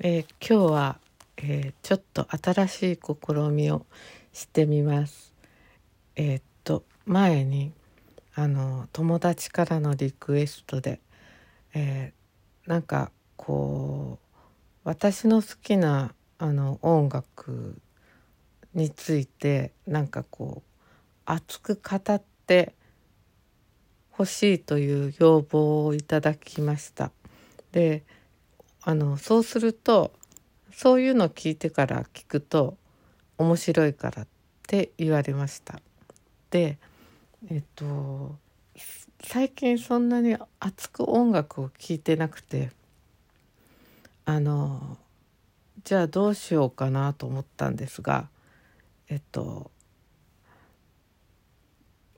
えー、今日は、えー、ちょっと新しい試みをしてみます。えー、っと前にあの友達からのリクエストで、えー、なんかこう私の好きなあの音楽についてなんかこう熱く語ってほしいという要望をいただきました。であのそうするとそういうのを聞いてから聞くと面白いからって言われました。でえっと最近そんなに熱く音楽を聴いてなくてあのじゃあどうしようかなと思ったんですがえっと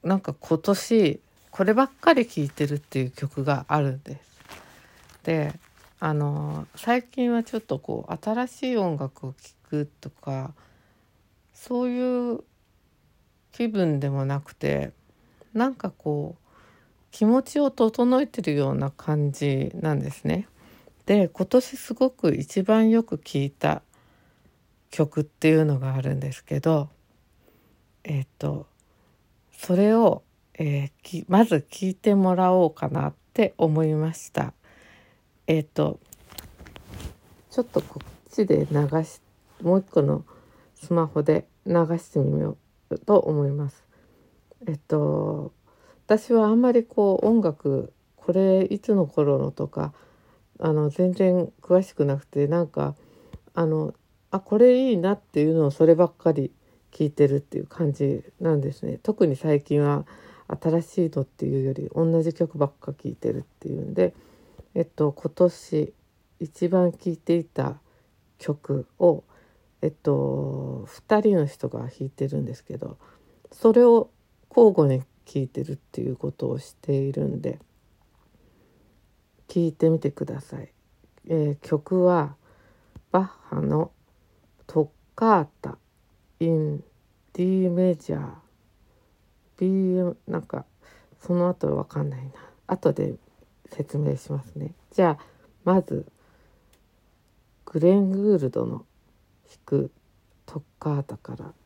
なんか今年こればっかり聴いてるっていう曲があるんです。であの最近はちょっとこう新しい音楽を聴くとかそういう気分でもなくてなんかこう気持ちを整えてるような感じなんですね。で今年すごく一番よく聴いた曲っていうのがあるんですけどえっ、とそれを、えー、まず聞いてもらおうかなって思いました。えっ、ー、とちょっとこっちで流しもう一個のスマホで流してみようと思います。えっと私はあんまりこう音楽これいつの頃のとかあの全然詳しくなくてなんかあのあこれいいなっていうのをそればっかり聞いてるっていう感じなんですね。特に最近は新しいのっていうより同じ曲ばっか聴いてるっていうんでえっと、今年一番聴いていた曲を、えっと、2人の人が弾いてるんですけどそれを交互に聴いてるっていうことをしているんで聴いてみてください。えー、曲はバッハの「トッカータ・イン・ディメジャー」BM なんかその後わかんないな後で説明しますね。じゃあまずグレン・グールドの弾くトッカータから「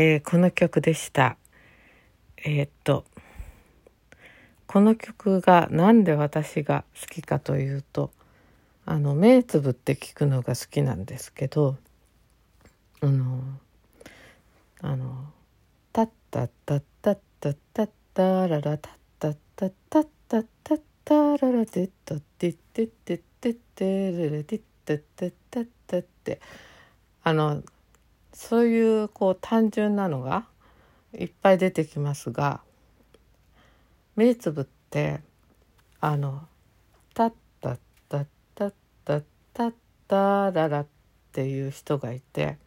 えー、この曲でした。えー、っとこの曲が何で私が好きかというとあの目つぶって聞くのが好きなんですけどあのあの「タッタッタッタッタッタッタララタッタッタッタッタッタッタララテッタッテッテッテッテッテレレテッタッタッタッタッってあのそういうこう単純なのがいっぱい出てきますが目つぶってあの「タッタッタッタッタッタッタララ」っていう人がいて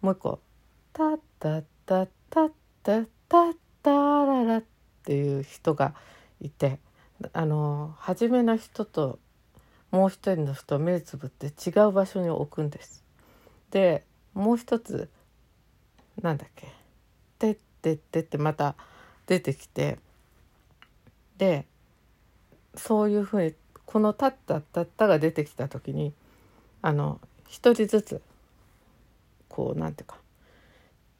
もう一個「タッタッタッタッタッタッタララ」っていう人がいてあの初めの人ともう一人の人目つぶって違う場所に置くんです。でもう一つなんだっけ「てってって」ってまた出てきてでそういうふうにこの「たったたった」が出てきた時にあの一人ずつこうなんていうか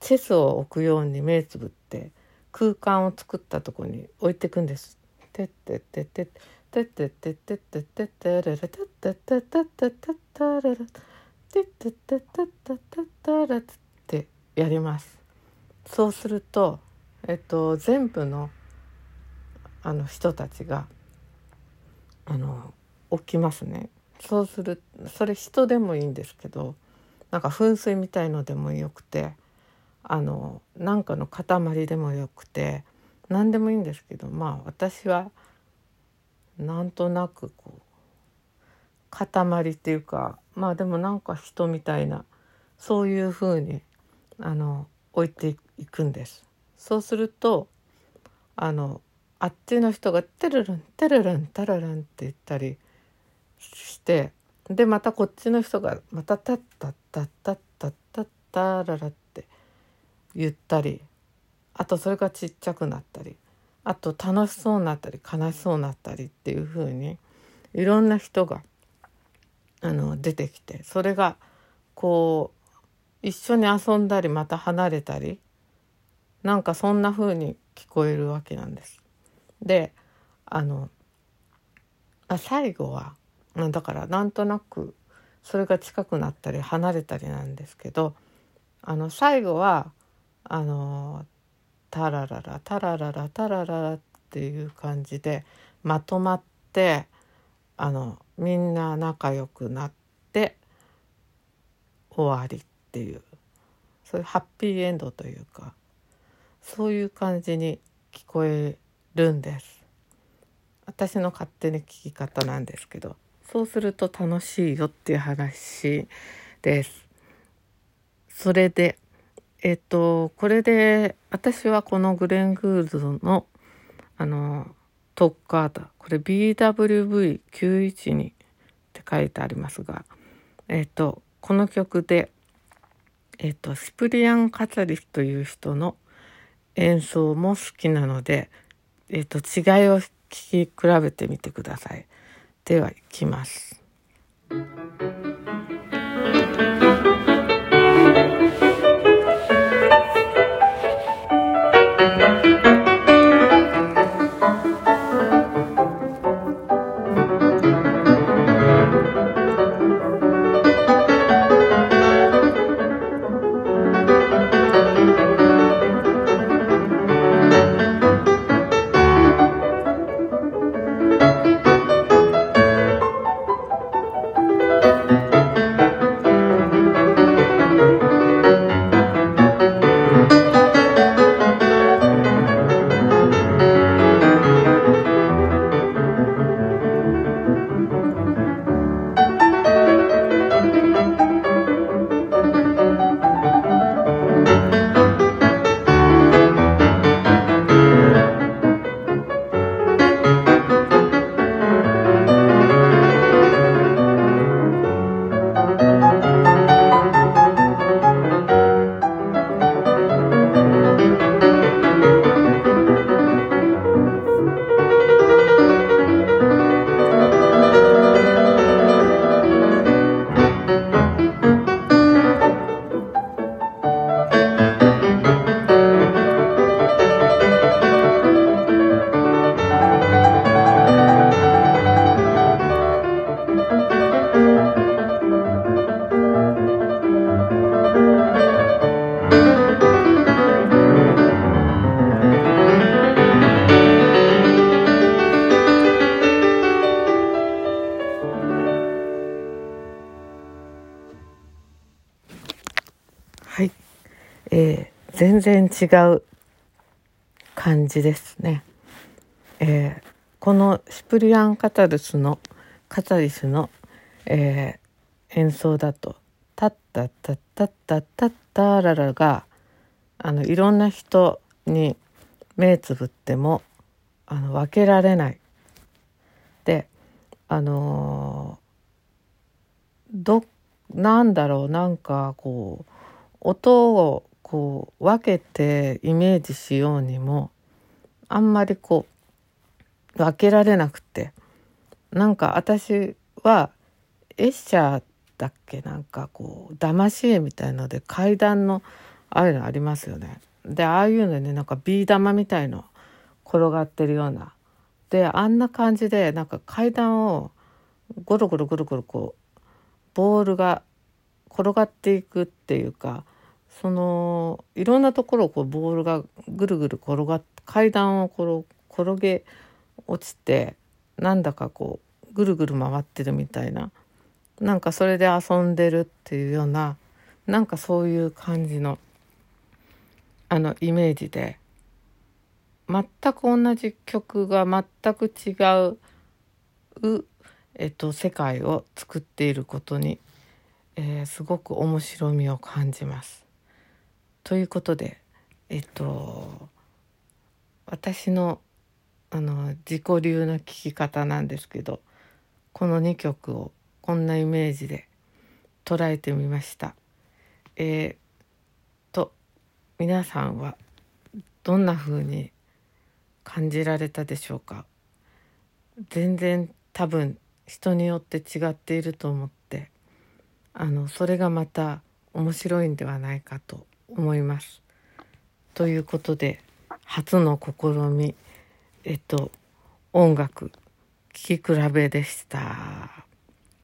チェスを置くように目つぶって空間を作ったとこに置いていくんです。てってってってってってってってってってってってってってってってってってっててってってってってってってやりますそうするとえっと全部のあの人たちがあの起きますねそうするそれ人でもいいんですけどなんか噴水みたいのでもよくてあのなんかの塊でもよくて何でもいいんですけどまあ私はなんとなくこう塊っていうかまあでもなんか人みたいなそういうふうにあの置いていくんです。そうするとあのあっちの人が「テルルンテルルンタラルン」って言ったりしてでまたこっちの人がまた「タッタッタッタッタッタッタララ」って言ったりあとそれがちっちゃくなったりあと楽しそうになったり悲しそうになったりっていうふうにいろんな人があの出てきてそれがこう一緒に遊んだりまた離れたりなんかそんな風に聞こえるわけなんです。であのあ最後はだからなんとなくそれが近くなったり離れたりなんですけどあの最後はあのタラララタラララタラララっていう感じでまとまってあのみんな仲良くなって終わりっていうそういうハッピーエンドというかそういう感じに聞こえるんです。私の勝手に聞き方なんですけどそうすると楽しいよっていう話です。それでえっとこれで私はこのグレン・グールドのあのトッカータこれ BWV912 って書いてありますがえっ、とこの曲でえっ、とシプリアン・カタリスという人の演奏も好きなので、えっと違いを聞き比べてみてください。では行きます。えー、全然違う感じですね。えー、このシプリアン・カタルスのカタリスの、えー、演奏だと「タッタッタッタッタッタッタララ」があのいろんな人に目つぶってもあの分けられない。であのー、どなんだろうなんかこう音をこう分けてイメージしようにもあんまりこう分けられなくてなんか私はエッシャーだっけなんかこう騙し絵みたいので階段のああいうのありますよね。でああいうのになんかビー玉みたいの転がってるようなであんな感じでなんか階段をゴロゴロゴロゴロこうボールが転がっていくっていうかそのいろんなところをこうボールがぐるぐる転がって階段を転転げ落ちてなんだかこうぐるぐる回ってるみたいななんかそれで遊んでるっていうようななんかそういう感じのあのイメージで全く同じ曲が全く違う、えっと、世界を作っていることに、えー、すごく面白みを感じます。ということでえっと私のあの自己流の聴き方なんですけどこの2曲をこんなイメージで捉えてみました。えー、と皆さんはどんな風に感じられたでしょうか？全然多分人によって違っていると思ってあのそれがまた面白いんではないかと思います。ということで初の試みえっと音楽聴き比べでした。